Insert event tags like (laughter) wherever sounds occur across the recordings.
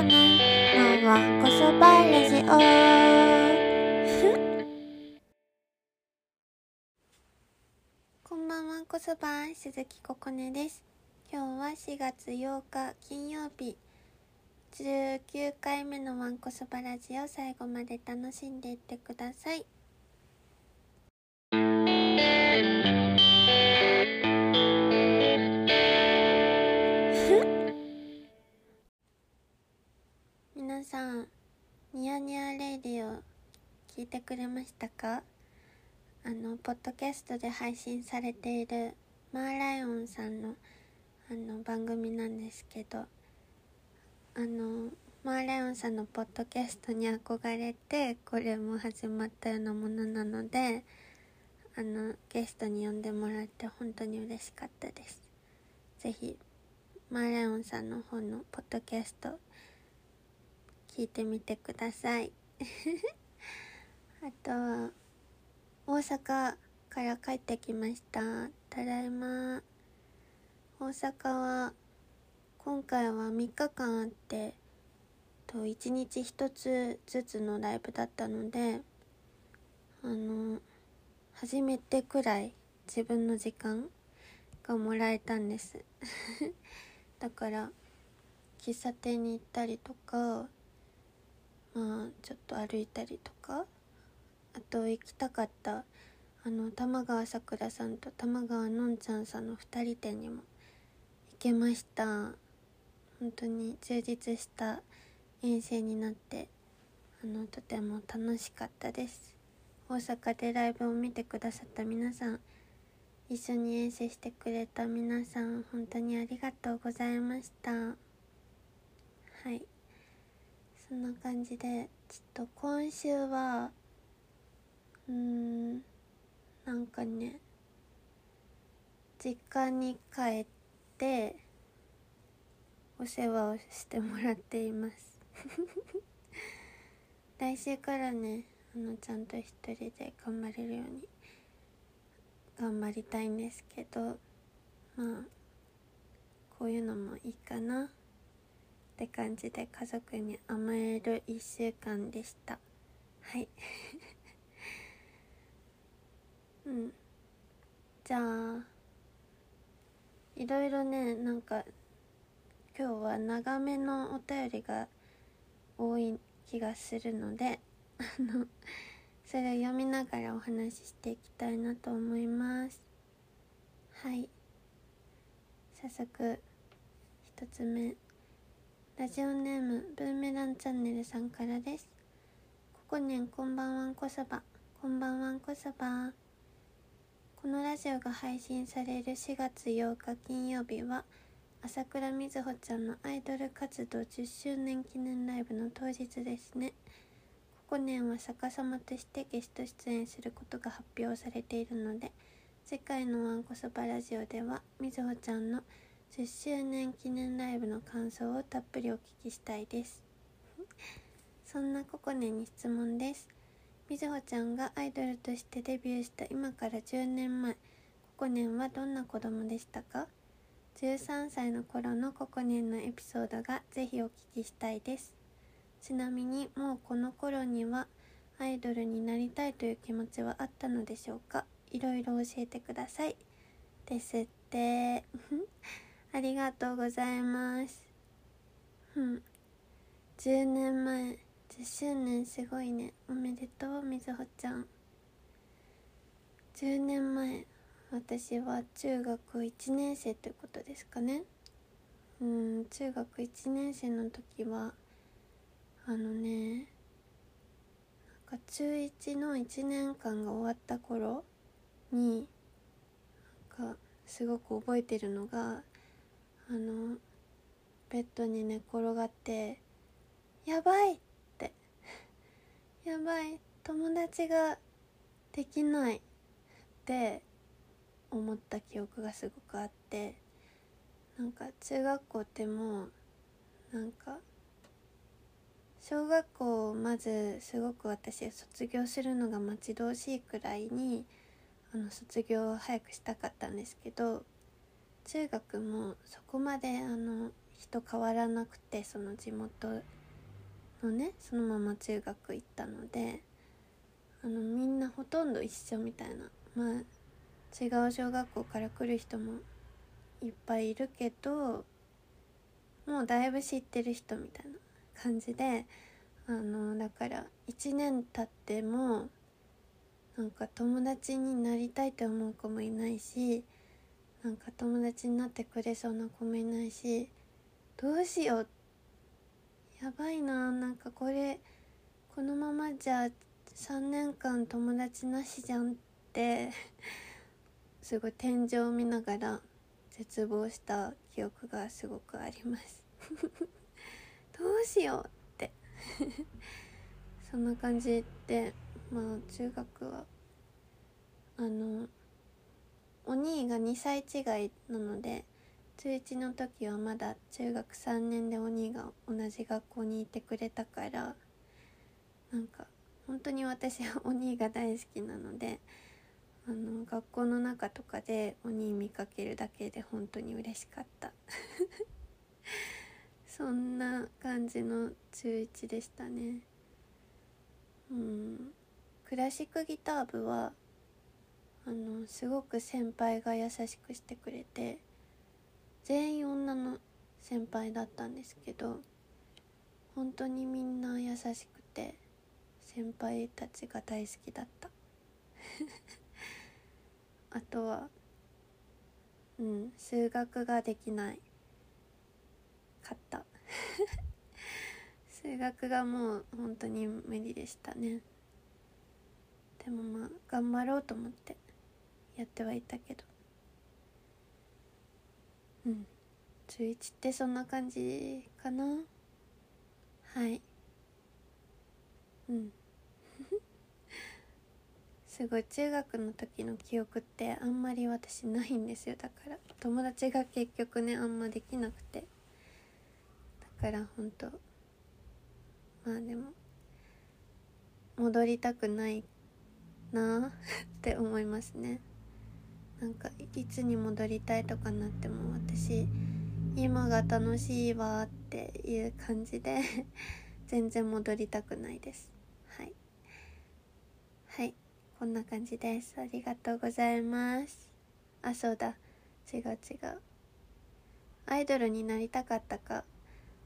こねのわんこそばラジオこんばんはこそば鈴木ここねです。今日は4月8日金曜日。19回目のわんこそばラジオ最後まで楽しんでいってくださいさんニヤニヤレイディオ聞いてくれましたか？あのポッドキャストで配信されているマーライオンさんのあの番組なんですけどあのマーライオンさんのポッドキャストに憧れてこれも始まったようなものなのであのゲストに呼んでもらって本当に嬉しかったです。ぜひマーライオンさんの方のポッドキャスト聞いてみてください。(laughs) あとは大阪から帰ってきました。ただいま。大阪は今回は3日間あってと1日1つずつのライブだったのであの初めてくらい自分の時間がもらえたんです。(laughs) だから喫茶店に行ったりとかまあちょっと歩いたりとか。あと行きたかったあの玉川さくらさんと玉川のんちゃんさんの2人展にも行けました。本当に充実した遠征になってあのとても楽しかったです。大阪でライブを見てくださった皆さん一緒に遠征してくれた皆さん本当にありがとうございました。はい。そんな感じでちょっと今週はうーんなんかね実家に帰ってお世話をしてもらっています。(laughs) 来週からねあのちゃんと一人で頑張れるように頑張りたいんですけどまあこういうのもいいかな。って感じで家族に甘える1週間でした。はい。(laughs) うん。じゃあいろいろねなんか今日は長めのお便りが多い気がするのであのそれを読みながらお話ししていきたいなと思います。はい。早速1つ目。ラジオネームブーメランチャンネルさんからです。ここねんこんばんはんこそば。こんばんはんこそば。このラジオが配信される4月8日金曜日は朝倉みずほちゃんのアイドル活動10周年記念ライブの当日ですね。ここ年は逆さまとしてゲスト出演することが発表されているので世界のわんこそばラジオではみずほちゃんの10周年記念ライブの感想をたっぷりお聞きしたいです。そんなココネに質問です。みずほちゃんがアイドルとしてデビューした今から10年前ココネンはどんな子供でしたか？13歳の頃のココネンのエピソードがぜひお聞きしたいです。ちなみにもうこの頃にはアイドルになりたいという気持ちはあったのでしょうか？いろいろ教えてください。ですって。ありがとうございます。うん。10年前。10周年すごいね。おめでとうみずほちゃん。10年前。私は中学1年生ということですかね。うん。中学1年生の時はあのねなんか中1の1年間が終わった頃になんかすごく覚えてるのがあのベッドに寝転がって「やばい!」って「(laughs) やばい友達ができない」って思った記憶がすごくあってなんか中学校ってもうなんか小学校をまずすごく私卒業するのが待ち遠しいくらいにあの卒業を早くしたかったんですけど中学もそこまであの人変わらなくてその地元のねそのまま中学行ったのであのみんなほとんど一緒みたいな。まあ違う小学校から来る人もいっぱいいるけどもうだいぶ知ってる人みたいな感じであのだから1年経ってもなんか友達になりたいと思う子もいないしなんか友達になってくれそうな子もいないしどうしよう。やばいな。なんかこれこのままじゃ3年間友達なしじゃんってすごい天井を見ながら絶望した記憶がすごくあります。(laughs) どうしようって。(laughs) そんな感じでまあ中学はあのお兄が2歳違いなので中1の時はまだ中学3年でお兄が同じ学校にいてくれたからなんか本当に私は (laughs) お兄が大好きなのであの学校の中とかでお兄見かけるだけで本当に嬉しかった。(laughs) そんな感じの中1でしたね。うん。クラシックギター部はあのすごく先輩が優しくしてくれて全員女の先輩だったんですけど本当にみんな優しくて先輩たちが大好きだった。(laughs) あとはうん数学ができない。かった。(laughs) 数学がもう本当に無理でしたね。でもまあ頑張ろうと思って。やってはいたけど。うん。中1ってそんな感じかな。はい。うん。(laughs) すごい中学の時の記憶ってあんまり私ないんですよ。だから友達が結局ねあんまできなくて。だからほんとまあでも戻りたくないなあって思いますね。なんかいつに戻りたいとかなっても私今が楽しいわっていう感じで (laughs) 全然戻りたくないです。はい。はい。こんな感じです。ありがとうございます。あそうだ。違う違う。アイドルになりたかったか。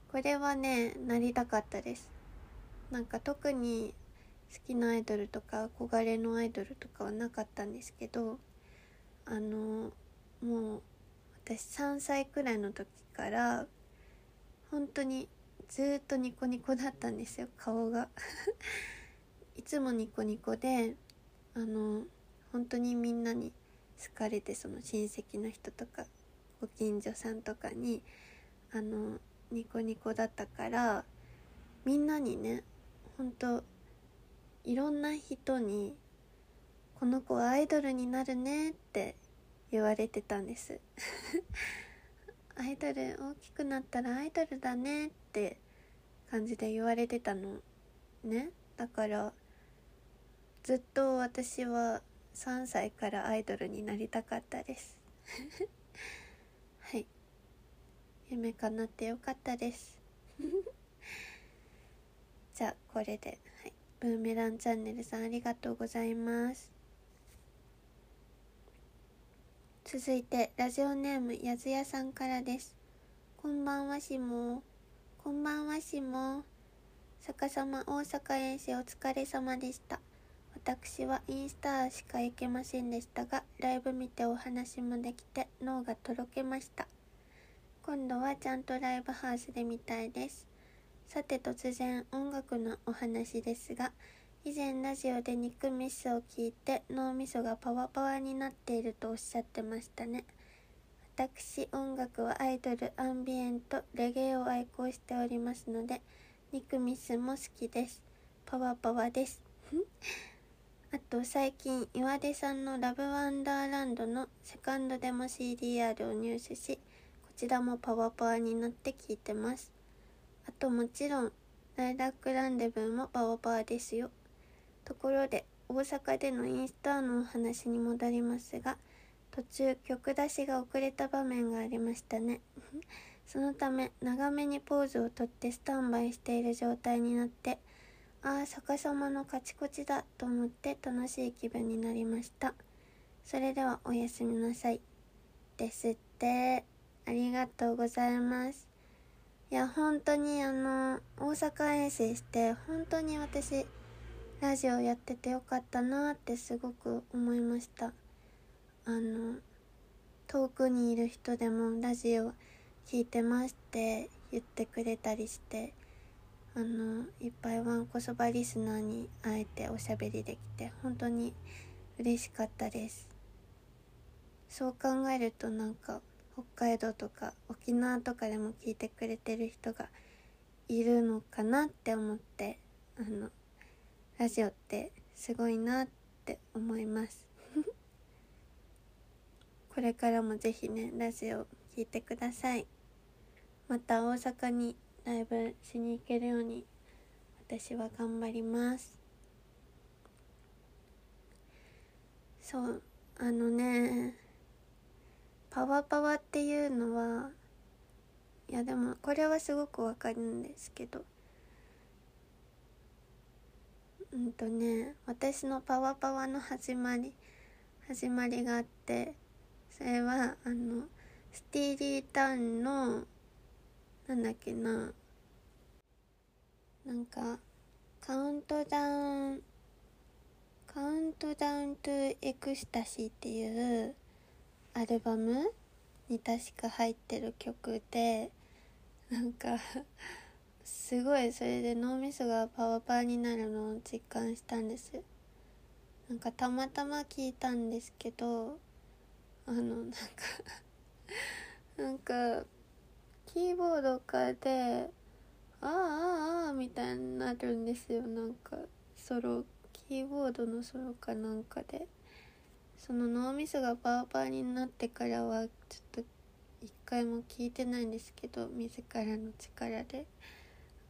これはねなりたかったです。なんか特に好きなアイドルとか憧れのアイドルとかはなかったんですけどあのもう私3歳くらいの時から本当にずっとニコニコだったんですよ顔が。(laughs) いつもニコニコであの本当にみんなに好かれてその親戚の人とかご近所さんとかにあのニコニコだったからみんなにね本当いろんな人にこの子はアイドルになるねって言われてたんです。(laughs) アイドル大きくなったらアイドルだねって感じで言われてたのね。だからずっと私は3歳からアイドルになりたかったです。(laughs) はい。夢叶ってよかったです。(laughs) じゃあこれで、はい、ブーメランチャンネルさんありがとうございます。続いてラジオネームやずやさんからです。こんばんはしも。こんばんはしも。逆さま大阪遠征お疲れ様でした。私はインスタしか行けませんでしたがライブ見てお話もできて脳がとろけました。今度はちゃんとライブハウスで見たいです。さて突然音楽のお話ですが以前ラジオで肉ミスを聞いて脳みそがパワパワになっているとおっしゃってましたね。私音楽はアイドルアンビエントレゲエを愛好しておりますので肉ミスも好きです。パワパワです。あと最近岩出さんのラブワンダーランドのセカンドでも CDR を入手しこちらもパワパワになって聞いてます。あともちろんライラックランデブーもパワパワですよ。ところで大阪でのインスタのお話に戻りますが途中曲出しが遅れた場面がありましたね。(laughs) そのため長めにポーズをとってスタンバイしている状態になってああ逆さまのカチコチだと思って楽しい気分になりました。それではおやすみなさい。ですって。ありがとうございます。いや本当にあの大阪遠征して本当に私ラジオやっててよかったなってすごく思いました。あの遠くにいる人でもラジオ聞いてますって言ってくれたりしてあのいっぱいわんこそばリスナーに会えておしゃべりできて本当に嬉しかったです。そう考えるとなんか北海道とか沖縄とかでも聞いてくれてる人がいるのかなって思ってあのラジオってすごいなって思います。(laughs) これからもぜひねラジオ聴いてください。また大阪にライブしに行けるように私は頑張ります。そうあのねパワパワっていうのはいやでもこれはすごくわかるんですけど。うんとね私のパワパワの始まり始まりがあってそれはあのスティーリータウンのなんだっけななんかカウントダウンカウントダウントゥエクスタシーっていうアルバムに確か入ってる曲でなんかすごいそれで脳みそがパワパワになるのを実感したんです。なんかたまたま聞いたんですけどあのなんか (laughs) なんかキーボードかで「ああああ」みたいになるんですよ。なんかソロキーボードのソロかなんかで。その脳みそがパワパワになってからはちょっと一回も聞いてないんですけど自らの力で。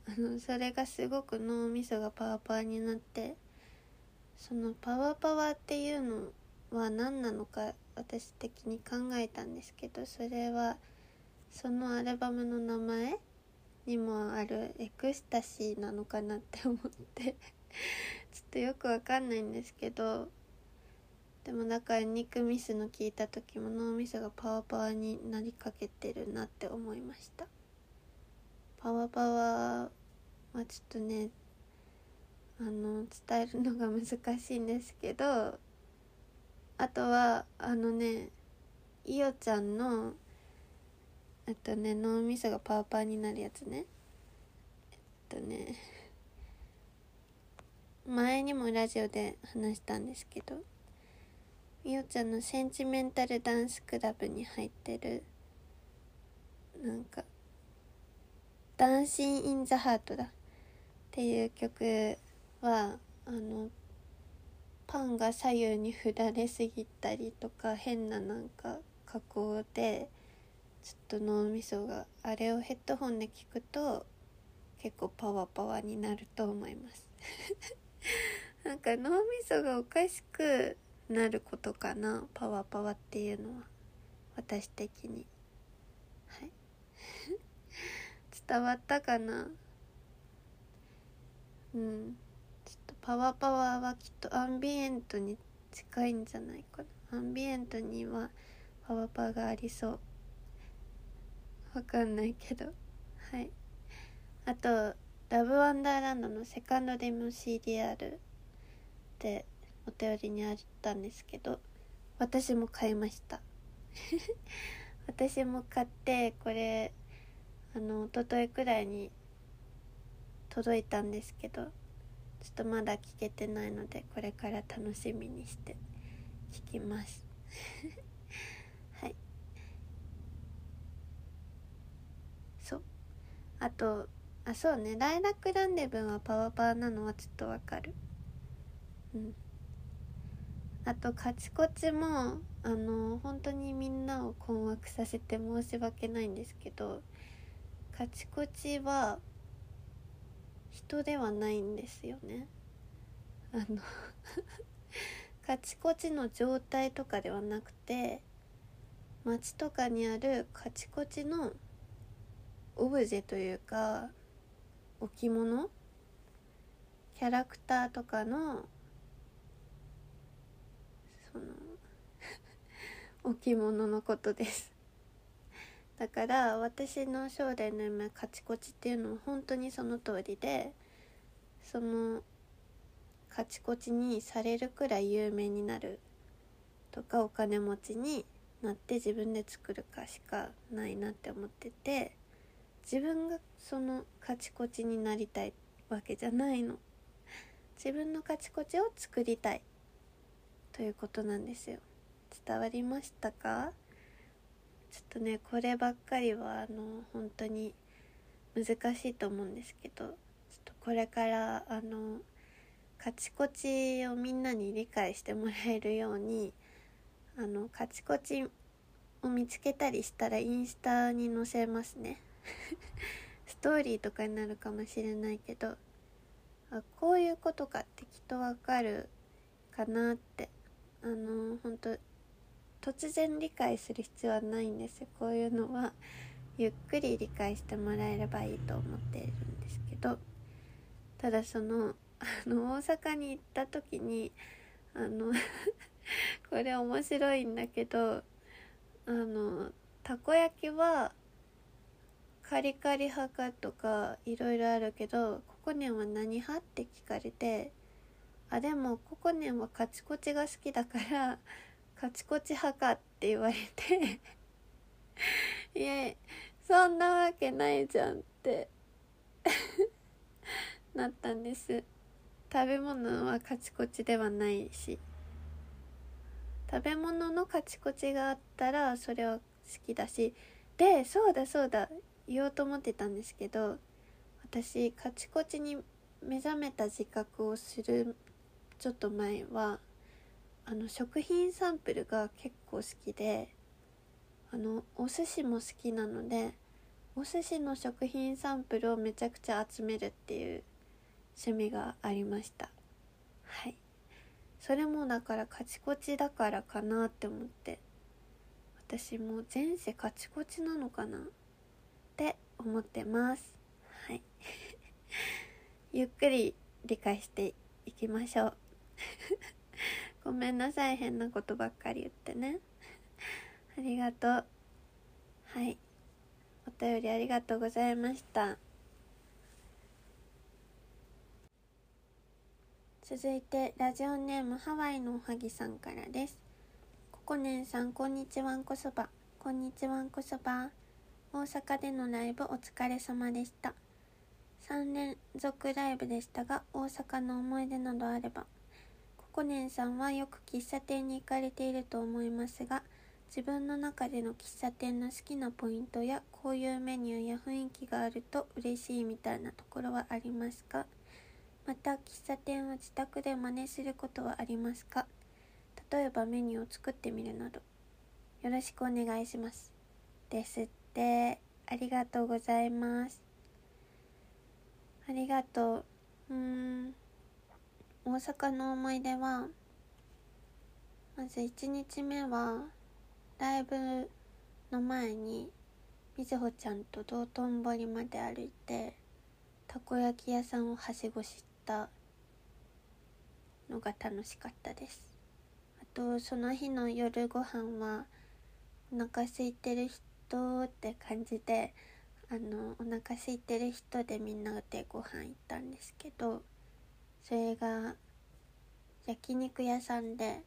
あのそれがすごく脳みそがパワパワになってそのパワパワっていうのは何なのか私的に考えたんですけどそれはそのアルバムの名前にもあるエクスタシーなのかなって思ってちょっとよくわかんないんですけどでもだから肉ミスの聞いた時も脳みそがパワパワになりかけてるなって思いました。パワパワはちょっとねあの伝えるのが難しいんですけどあとはあのねいおちゃんのえっとね脳みそがパワパワになるやつね。えっとね前にもラジオで話したんですけどいおちゃんのセンチメンタルダンスクラブに入ってるなんかダンシン・イン・ザ・ハートだっていう曲はあのパンが左右に振られすぎたりとか変ななんか加工でちょっと脳みそがあれをヘッドホンで聞くと結構パワパワになると思います。(laughs) なんか脳みそがおかしくなることかなパワパワっていうのは。私的にはい伝わったかな？うん。ちょっとパワパワーはきっとアンビエントに近いんじゃないかな。アンビエントにはパワパワーがありそう。わかんないけど。はい。あとラブワンダーランドのセカンドデモ CDR ってお便りにあったんですけど私も買いました。(laughs) 私も買ってこれあの一昨日くらいに届いたんですけどちょっとまだ聞けてないのでこれから楽しみにして聞きます。(laughs) はい。そう。あとあそうね。ライラックランデブンはパワパーなのはちょっとわかる。うん。あとカチコチもあの本当にみんなを困惑させて申し訳ないんですけどカチコチは人ではないんですよね。あのカチコチの状態とかではなくて街とかにあるカチコチのオブジェというか置物キャラクターとかのその (laughs) 置物のことです。だから私の将来の夢カチコチっていうのは本当にその通りでそのカチコチにされるくらい有名になるとかお金持ちになって自分で作るかしかないなって思ってて自分がそのカチコチになりたいわけじゃないの。自分のカチコチを作りたいということなんですよ。伝わりましたか？ちょっとねこればっかりはあの本当に難しいと思うんですけどちょっとこれからあのカチコチをみんなに理解してもらえるようにあのカチコチを見つけたりしたらインスタに載せますね。(laughs) ストーリーとかになるかもしれないけどあこういうことかってきっとわかるかなってあの本当突然理解する必要はないんですよ。こういうのはゆっくり理解してもらえればいいと思っているんですけどただそのあの大阪に行った時にあの (laughs) これ面白いんだけどあのたこ焼きはカリカリ派かとかいろいろあるけどココネンは何派って聞かれてあでもココネンはカチコチが好きだからカチコチ派かって言われて (laughs) いやそんなわけないじゃんって (laughs) なったんです。食べ物はカチコチではないし食べ物のカチコチがあったらそれは好きだしでそうだそうだ言おうと思ってたんですけど私カチコチに目覚めた自覚をするちょっと前はあの食品サンプルが結構好きであのお寿司も好きなのでお寿司の食品サンプルをめちゃくちゃ集めるっていう趣味がありました。はい。それもだからカチコチだからかなって思って私も前世カチコチなのかなって思ってます。はい。(laughs) ゆっくり理解していきましょう。ごめんなさい変なことばっかり言ってね。(laughs) ありがとう。はい。お便りありがとうございました。続いてラジオネームハワイのおはぎさんからです。ココネンさんこんにちはんこそば。こんにちはんこそば。大阪でのライブお疲れ様でした。3連続ライブでしたが大阪の思い出などあれば。コネンさんはよく喫茶店に行かれていると思いますが自分の中での喫茶店の好きなポイントやこういうメニューや雰囲気があると嬉しいみたいなところはありますか？また喫茶店を自宅で真似することはありますか？例えばメニューを作ってみるなど。よろしくお願いします。ですって。ありがとうございます。ありがとう。うーん。大阪の思い出はまず1日目はライブの前にみずほちゃんと道頓堀まで歩いてたこ焼き屋さんをはしごしたのが楽しかったです。あとその日の夜ご飯はお腹空いてる人って感じであのお腹空いてる人でみんなでご飯行ったんですけどそれが焼肉屋さんで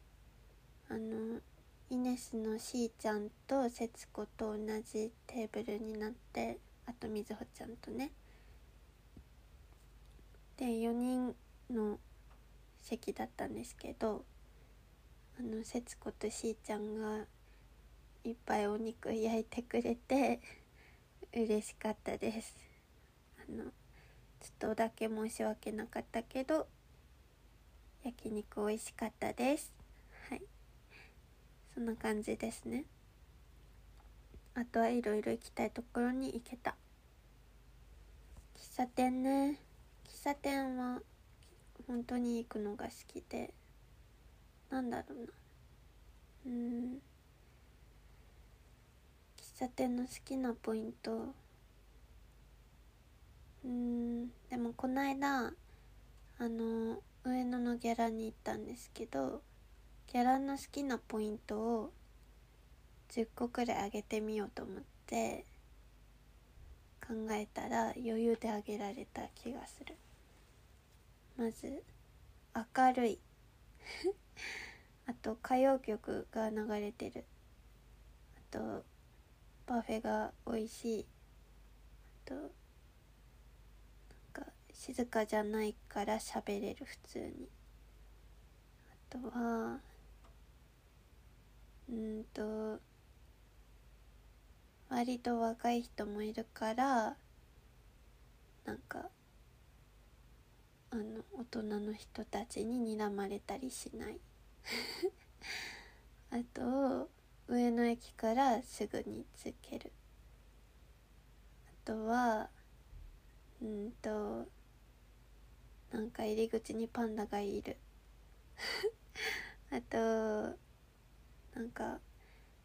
あのイネスのしーちゃんと節子と同じテーブルになってあとみずほちゃんとね。で4人の席だったんですけどあの節子としーちゃんがいっぱいお肉焼いてくれて嬉しかったです。あのちょっとだけ申し訳なかったけど焼肉美味しかったです。はい。そんな感じですね。あとはいろいろ行きたいところに行けた。喫茶店ね。喫茶店は本当に行くのが好きで。なんだろうな。うん。喫茶店の好きなポイント。うんでもこの間あの上野のギャラに行ったんですけどギャラの好きなポイントを10個くらい上げてみようと思って考えたら余裕で上げられた気がする。まず明るい。(laughs) あと歌謡曲が流れてる。あとパフェが美味しい。あと静かじゃないから喋れる普通に。あとはうんと割と若い人もいるからなんかあの大人の人たちに睨まれたりしない。(laughs) あと上野駅からすぐに着ける。あとはうんとなんか入り口にパンダがいる。(laughs) あとなんか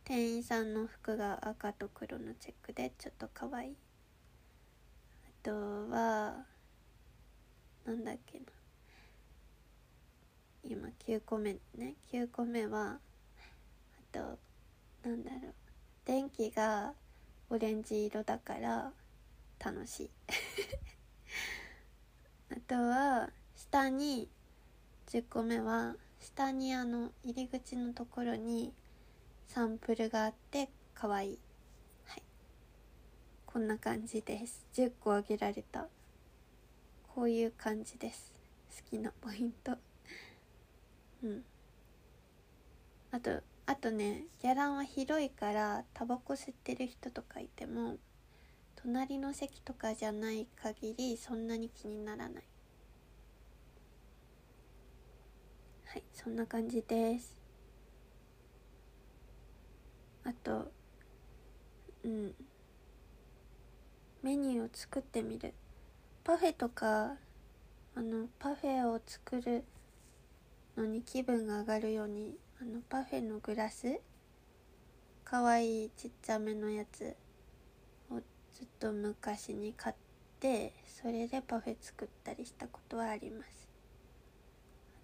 店員さんの服が赤と黒のチェックでちょっと可愛い。あとはなんだっけな。今9個目ね。9個目はあとなんだろう。電気がオレンジ色だから楽しい。(laughs) あとは下に10個目は下にあの入り口のところにサンプルがあって可愛い。はい。こんな感じです。10個あげられた。こういう感じです。好きなポイント。うん。あとあとねギャランは広いからタバコ吸ってる人とかいても隣の席とかじゃない限りそんなに気にならない。はいそんな感じです。あとうん。メニューを作ってみる。パフェとかあのパフェを作るのに気分が上がるようにあのパフェのグラス。かわいいちっちゃめのやつ。ずっと昔に買ってそれでパフェ作ったりしたことはあります。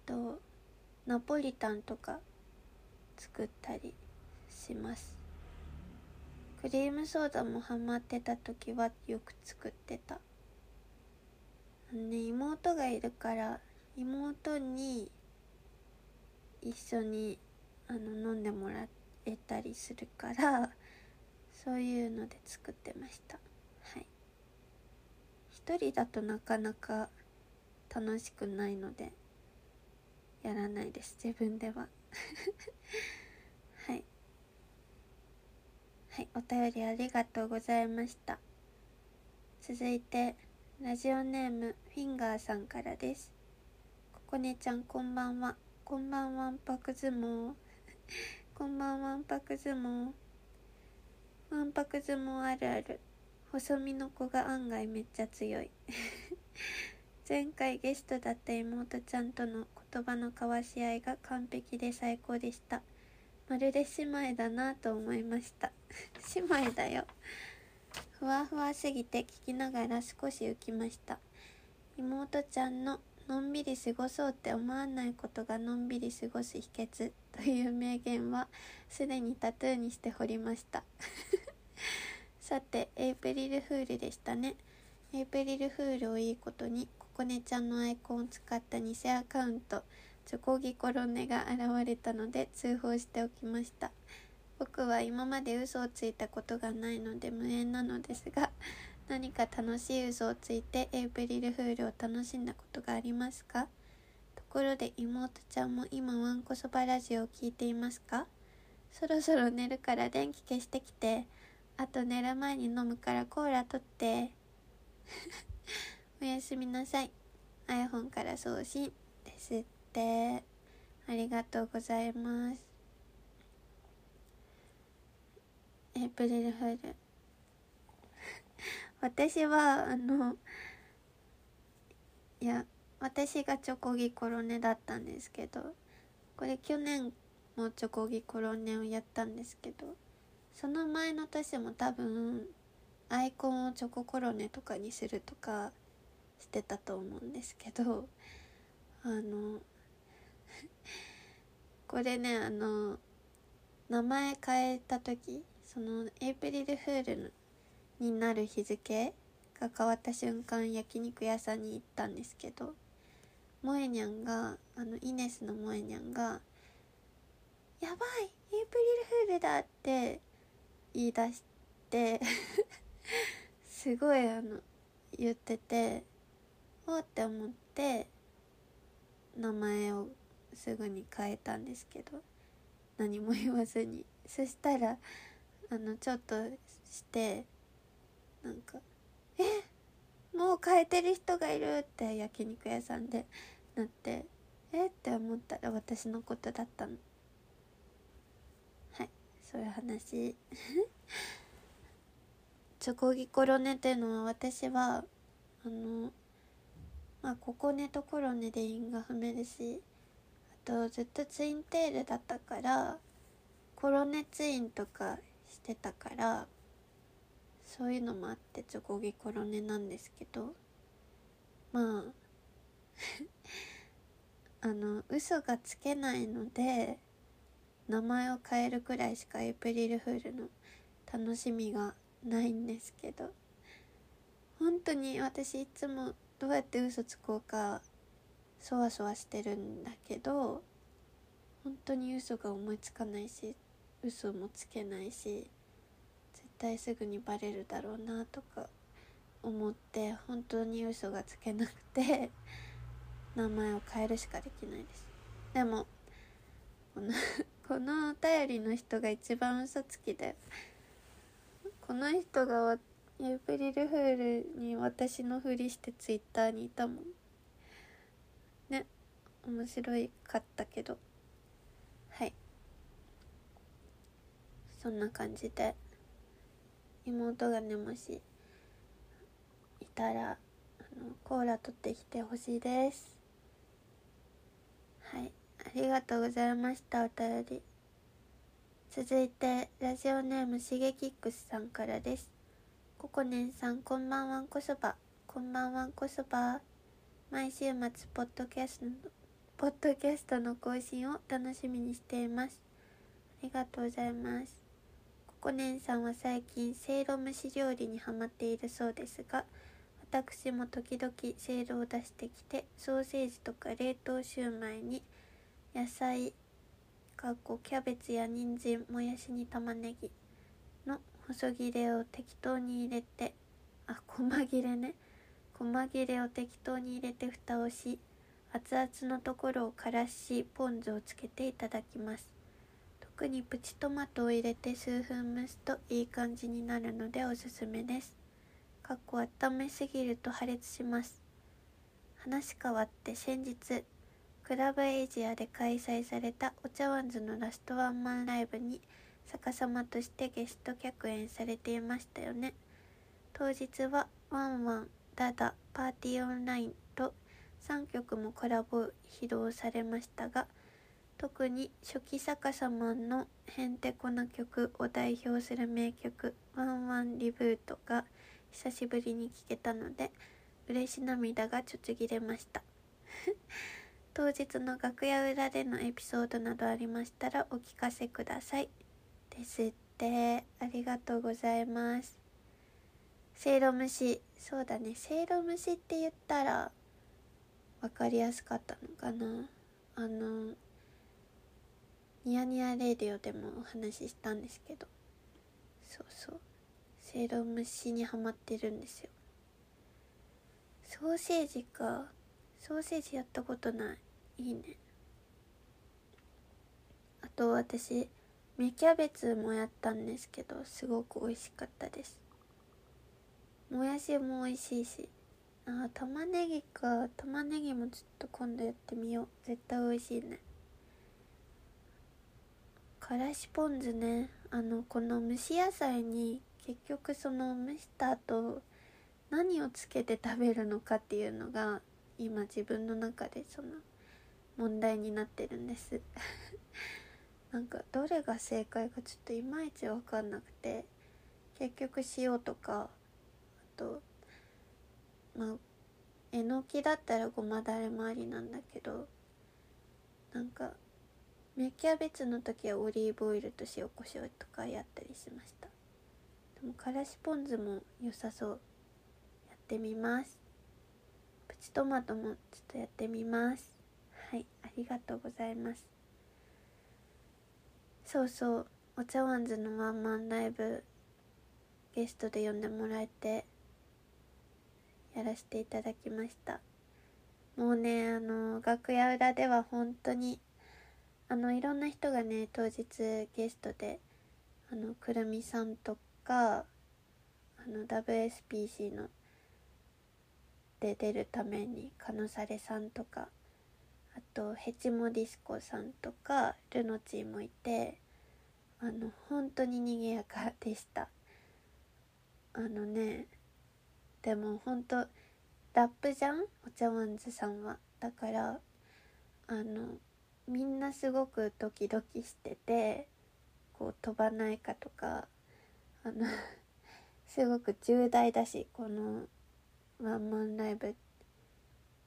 あとナポリタンとか作ったりします。クリームソーダもハマってた時はよく作ってた。ね妹がいるから妹に一緒にあの飲んでもらえたりするからそういうので作ってました。はい。一人だとなかなか楽しくないのでやらないです。自分では。(laughs) はい。はい。お便りありがとうございました。続いてラジオネームフィンガーさんからです。ここねちゃんこんばんは。こんばんわんぱく相撲。(laughs) こんばんわんぱく相撲。わんぱく相撲あるある。細身の子が案外めっちゃ強い。(laughs) 前回ゲストだった妹ちゃんとの言葉の交わし合いが完璧で最高でした。まるで姉妹だなと思いました。(laughs) 姉妹だよ。ふわふわすぎて聞きながら少し浮きました。妹ちゃんののんびり過ごそうって思わないことがのんびり過ごす秘訣 (laughs) という名言はすでにタトゥーにして彫りました。(laughs) さてエイプリルフールでしたね。エイプリルフールをいいことにここねちゃんのアイコンを使った偽アカウントチョコギコロネが現れたので通報しておきました。僕は今まで嘘をついたことがないので無縁なのですが何か楽しい嘘をついてエイプリルフールを楽しんだことがありますか？ところで妹ちゃんも今わんこそばラジオを聞いていますか？そろそろ寝るから電気消してきてあと寝る前に飲むからコーラ取って (laughs) おやすみなさい。iPhone から送信ですって。ありがとうございます。エイプリルフール。私はあのいや私がチョコギコロネだったんですけどこれ去年もチョコギコロネをやったんですけどその前の年も多分アイコンをチョココロネとかにするとかしてたと思うんですけどあの (laughs) これねあの名前変えた時そのエイプリルフールになる日付が変わった瞬間焼肉屋さんに行ったんですけど萌えにゃんがあのイネスの萌えにゃんが「やばいエイプリルフールだ!」って言い出して (laughs) すごいあの言ってておって思って名前をすぐに変えたんですけど何も言わずにそしたらあのちょっとしてなんか「え？もう変えてる人がいる!」って焼肉屋さんでなって「え？っ?」て思ったら私のことだったのはいそういう話 (laughs) チョコギコロネっていうのは私はあのまあここねとコロネで因が踏めるしあとずっとツインテールだったからコロネツインとかしてたからそういうのもあってチョコギコロネなんですけどまあ (laughs) あの嘘がつけないので名前を変えるくらいしかエイプリルフールの楽しみがないんですけど本当に私いつもどうやって嘘つこうかそわそわしてるんだけど本当に嘘が思いつかないし嘘もつけないし対すぐにバレるだろうなとか思って本当に嘘がつけなくて (laughs) 名前を変えるしかできないです。でもこのこのお便りの人が一番嘘つきでこの人がエイプリルフールに私のふりしてツイッターにいたもん。ね面白いかったけど。はい。そんな感じで。妹がねもしいたらあのコーラ取ってきてほしいです。はい。ありがとうございましたお便り。続いてラジオネームしげきックスさんからです。ここねんさんこんばんはんこそば。こんばんはんこそば。毎週末ポッドキャストのポッドキャストの更新を楽しみにしています。ありがとうございます。ここねんさんは最近せいろ蒸し料理にハマっているそうですが私も時々せいろを出してきてソーセージとか冷凍シューマイに野菜かっこキャベツや人参もやしに玉ねぎの細切れを適当に入れてあ細切れね。細切れを適当に入れて蓋をし熱々のところをからしポン酢をつけていただきます。特にプチトマトを入れて数分蒸すといい感じになるのでおすすめです。かっこ温めすぎると破裂します。話変わって先日クラブエイジアで開催されたお茶碗ズのラストワンマンライブに逆さまとしてゲスト客演されていましたよね。当日はワンワンダダパーティーオンラインと3曲もコラボ披露されましたが特に初期逆さまのへんてこな曲を代表する名曲「ワンワンリブート」が久しぶりに聴けたので嬉し涙がちょちぎれました。(laughs) 当日の楽屋裏でのエピソードなどありましたらお聞かせください。ですって。ありがとうございます。せいろ蒸しそうだね。せいろ蒸しって言ったら分かりやすかったのかな。あのニヤニヤレディオでもお話ししたんですけど。そうそう。せいろ蒸しにはまってるんですよ。ソーセージか。ソーセージやったことない。いいね。あと私芽キャベツもやったんですけどすごく美味しかったです。もやしも美味しいし。あ玉ねぎか。玉ねぎもちょっと今度やってみよう。絶対美味しいね。からしポン酢ねあのこの蒸し野菜に結局その蒸した後何をつけて食べるのかっていうのが今自分の中でその問題になってるんです。(laughs) なんかどれが正解かちょっといまいち分かんなくて結局塩とかあとまあえのきだったらごまだれもありなんだけどなんか芽キャベツの時はオリーブオイルと塩コショウとかやったりしました。でもからしポン酢も良さそう。やってみます。プチトマトもちょっとやってみます。はいありがとうございます。そうそうお茶碗ズのワンマンライブゲストで呼んでもらえてやらせていただきました。もうねあの楽屋裏では本当にあのいろんな人がね当日ゲストであのくるみさんとかあの WSPC ので出るためにカノサレさんとかあとヘチモディスコさんとかルノチーもいてあの本当に賑やかでした。あのねでも本当ラップじゃん？お茶碗ズさんは。だからあのみんなすごくドキドキしててこう飛ばないかとかあの (laughs) すごく重大だしこのワンマンライブ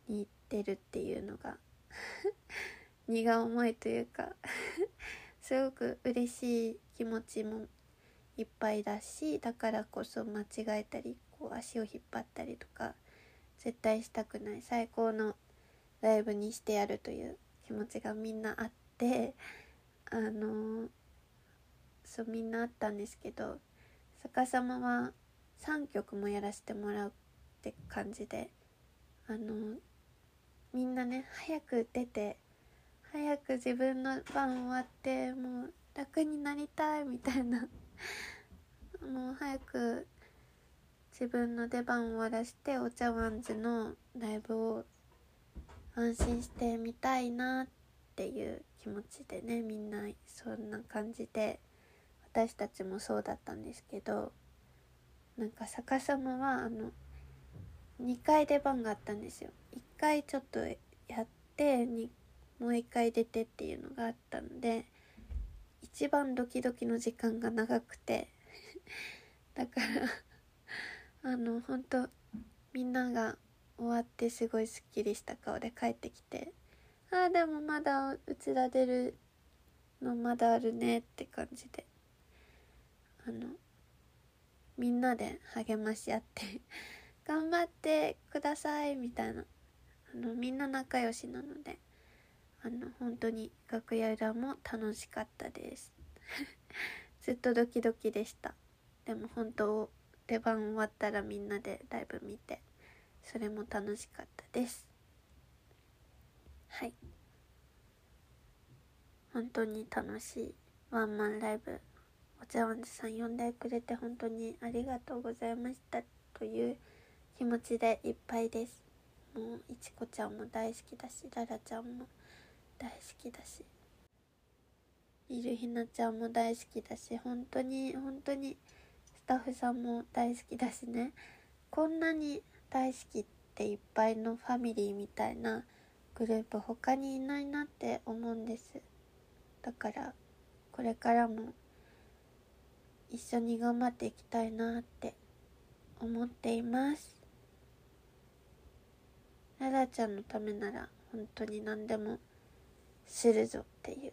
に行ってるっていうのが (laughs) 荷が重いというか (laughs) すごく嬉しい気持ちもいっぱいだしだからこそ間違えたりこう足を引っ張ったりとか絶対したくない最高のライブにしてやるという気持ちがみんなあってあのそうみんなあったんですけど逆さまは3曲もやらせてもらうって感じであのみんなね早く出て早く自分の番終わってもう楽になりたいみたいな (laughs) もう早く自分の出番終わらしてお茶碗ズのライブを安心してみたいなっていう気持ちでねみんなそんな感じで私たちもそうだったんですけどなんか逆さまはあの2回出番があったんですよ。1回ちょっとやってもう1回出てっていうのがあったので一番ドキドキの時間が長くて (laughs) だからあの本当みんなが終わってすごいすっきりした顔で帰ってきて「ああでもまだうちら出るのまだあるね」って感じであのみんなで励まし合って頑張ってくださいみたいなあのみんな仲良しなのであの本当に楽屋裏も楽しかったです。(laughs) ずっとドキドキでした。でも本当出番終わったらみんなでライブ見て。それも楽しかったです。はい。本当に楽しいワンマンライブ。お茶碗さん呼んでくれて本当にありがとうございましたという気持ちでいっぱいです。もういちこちゃんも大好きだしララちゃんも大好きだしいるひなちゃんも大好きだし本当に本当にスタッフさんも大好きだしね。こんなに大好きっていっぱいのファミリーみたいなグループ他にいないなって思うんです。だからこれからも一緒に頑張っていきたいなって思っています。ララちゃんのためなら本当に何でもするぞっていう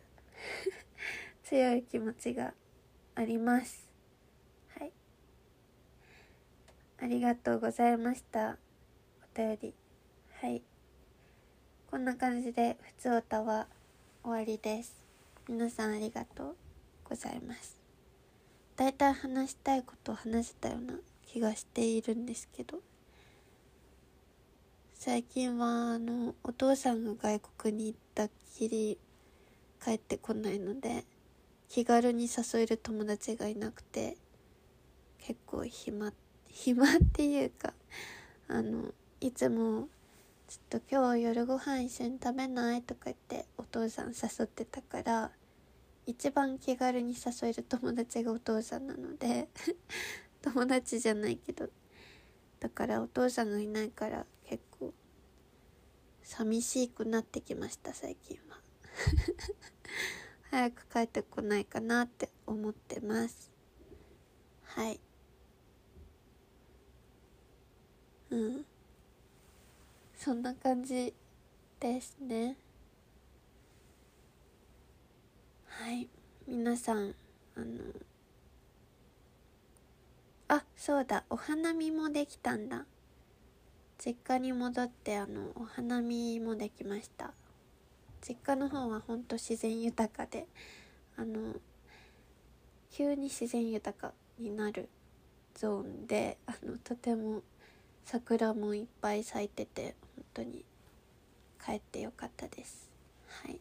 (laughs) 強い気持ちがありますはいありがとうございました。お便り。はい。こんな感じでふつおたは終わりです。皆さんありがとうございます。だいたい話したいことを話せたような気がしているんですけど。最近はあのお父さんが外国に行ったきり帰ってこないので気軽に誘える友達がいなくて結構暇暇っていうかあのいつも「ちょっと今日夜ご飯一緒に食べない?」とか言ってお父さん誘ってたから一番気軽に誘える友達がお父さんなので (laughs) 友達じゃないけどだからお父さんがいないから結構寂しくなってきました最近は (laughs) 早く帰ってこないかなって思ってますはいうん。そんな感じですね。はい。皆さんあのあそうだ。お花見もできたんだ。実家に戻ってあのお花見もできました。実家の方はほんと自然豊かであの急に自然豊かになるゾーンであのとても桜もいっぱい咲いてて本当に帰ってよかったです。はい。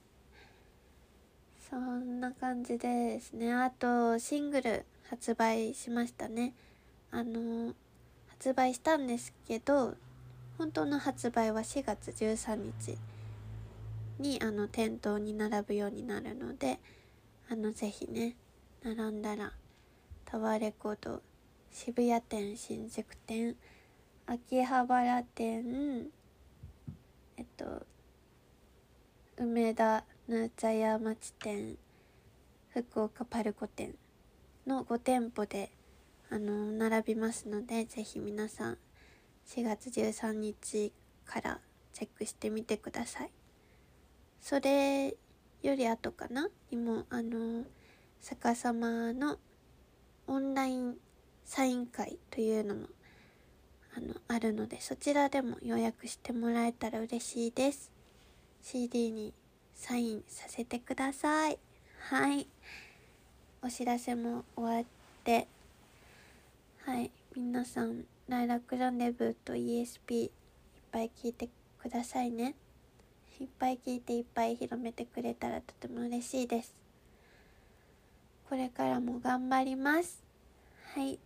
そんな感じでですね。あとシングル発売しましたね。あの発売したんですけど本当の発売は4月13日にあの店頭に並ぶようになるのであのぜひね並んだらタワーレコード渋谷店新宿店秋葉原店えっと梅田ヌーチャヤ町店福岡パルコ店の5店舗であの並びますのでぜひ皆さん4月13日からチェックしてみてください。それより後かな？にもあの逆さまのオンラインサイン会というのもあのあるのでそちらでも予約してもらえたら嬉しいです。CD にサインさせてください。はい。お知らせも終わって。はい。皆さんライラックランデブーと ESP いっぱい聞いてくださいね。いっぱい聞いていっぱい広めてくれたらとても嬉しいです。これからも頑張ります。はい。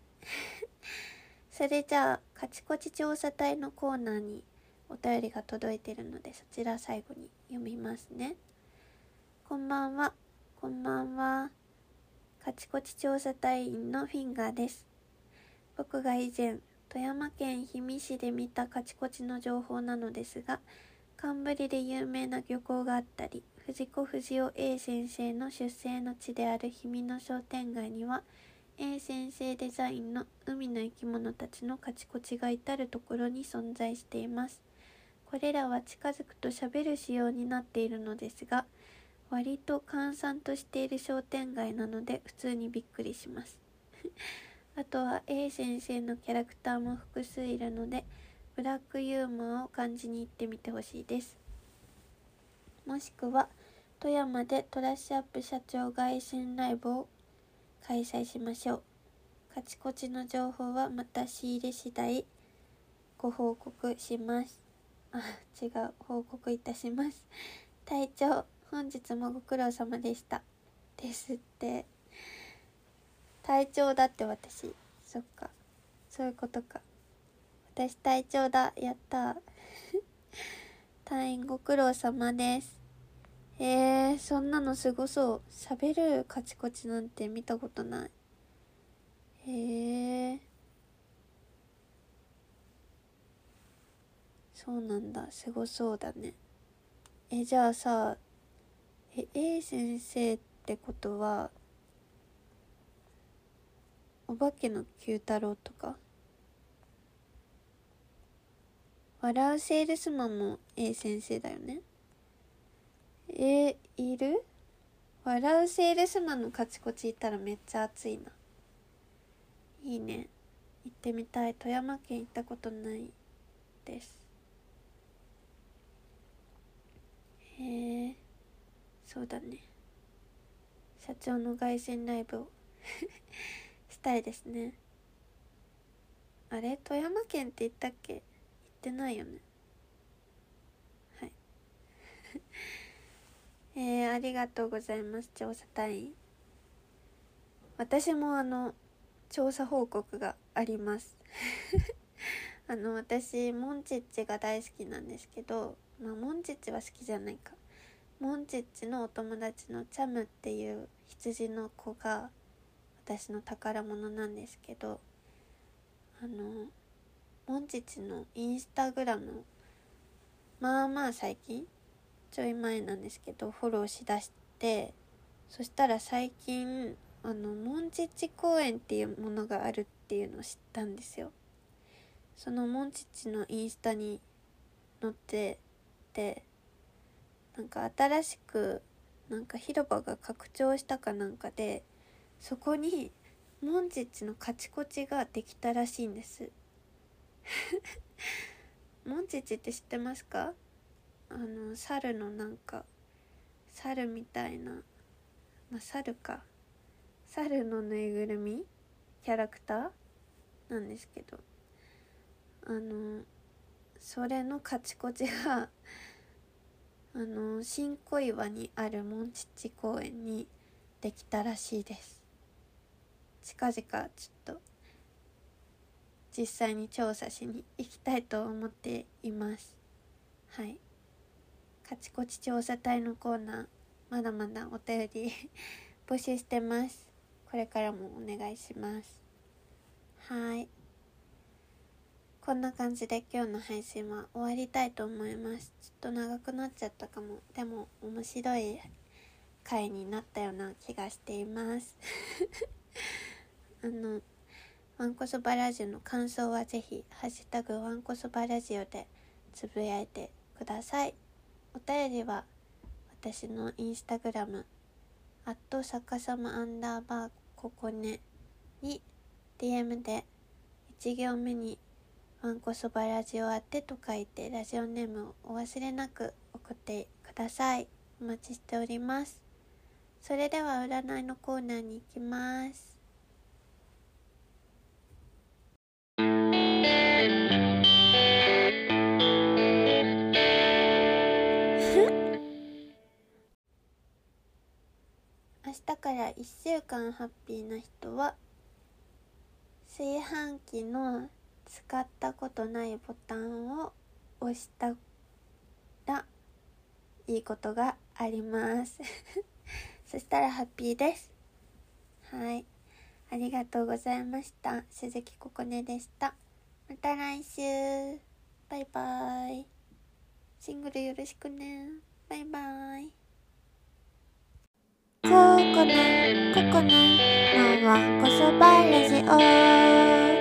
(laughs) それじゃあカチコチ調査隊のコーナーにお便りが届いてるのでそちら最後に読みますね。こんばんは。こんばんは。カチコチ調査隊員のフィンガーです。僕が以前富山県氷見市で見たカチコチの情報なのですが寒ブリで有名な漁港があったり藤子不二雄 A 先生の出生の地である氷見の商店街には A 先生デザインの海の生き物たちのカチコチが至る所に存在しています。これらは近づくと喋る仕様になっているのですが割と閑散としている商店街なので普通にびっくりします。(laughs) あとは A 先生のキャラクターも複数いるのでブラックユーモアを感じに行ってみてほしいです。もしくは富山でトラッシュアップ社長凱旋ライブを開催しましょう。カチコチの情報はまた仕入れ次第ご報告します。あ違う。報告いたします。隊長本日もご苦労様でした。ですって。隊長だって私。そっか。そういうことか。私隊長だ。やった (laughs) 隊員ご苦労様です。えー、そんなのすごそう。喋るカチコチなんて見たことない。へえー、そうなんだ。すごそうだね。えじゃあさえ A 先生ってことはお化けの九太郎とか？笑うセールスマンも A 先生だよね。えいる？笑うセールスマンのカチコチいたらめっちゃ熱いな。いいね。行ってみたい。富山県行ったことないです。へえそうだね。社長の凱旋ライブを。(laughs) したいですね。あれ？富山県って言ったっけ？行ってないよねはいえー、ありがとうございます。調査隊員。私もあの調査報告があります。(laughs) あの私モンチッチが大好きなんですけどまあモンチッチは好きじゃないか。モンチッチのお友達のチャムっていう羊の子が私の宝物なんですけどあのモンチッチのインスタグラムまあまあ最近ちょい前なんですけどフォローしだしてそしたら最近あのモンチッチ公園っていうものがあるっていうのを知ったんですよ。そのモンチッチのインスタにのってでなんか新しくなんか広場が拡張したかなんかでそこにモンチッチのカチコチができたらしいんです。(laughs) モンチッチって知ってますか？あの猿のなんか猿みたいなまあ猿か。猿のぬいぐるみ？キャラクター？なんですけど。あのそれのカチコチが (laughs) あの新小岩にあるモンチッチ公園にできたらしいです。近々ちょっと実際に調査しに行きたいと思っています。はい。カチコチ調査隊のコーナーまだまだお便り (laughs) 募集してます。これからもお願いします。はい。こんな感じで今日の配信は終わりたいと思います。ちょっと長くなっちゃったかも。でも面白い回になったような気がしています。(laughs) あのわんこそばラジオの感想はぜひハッシュタグわんこそばラジオでつぶやいてください。お便りは私のインスタグラムアット逆さまアンダーバーここねに DM で1行目にわんこそばラジオあってと書いてラジオネームをお忘れなく送ってください。お待ちしております。それでは占いのコーナーに行きます。から1週間ハッピーな人は炊飯器の使ったことないボタンを押したらいいことがあります。(laughs) そしたらハッピーです。はい。ありがとうございました。鈴木ここねでした。また来週。バイバイ。シングルよろしくね。バイバイ。ここねここね。のわこそばラジオ。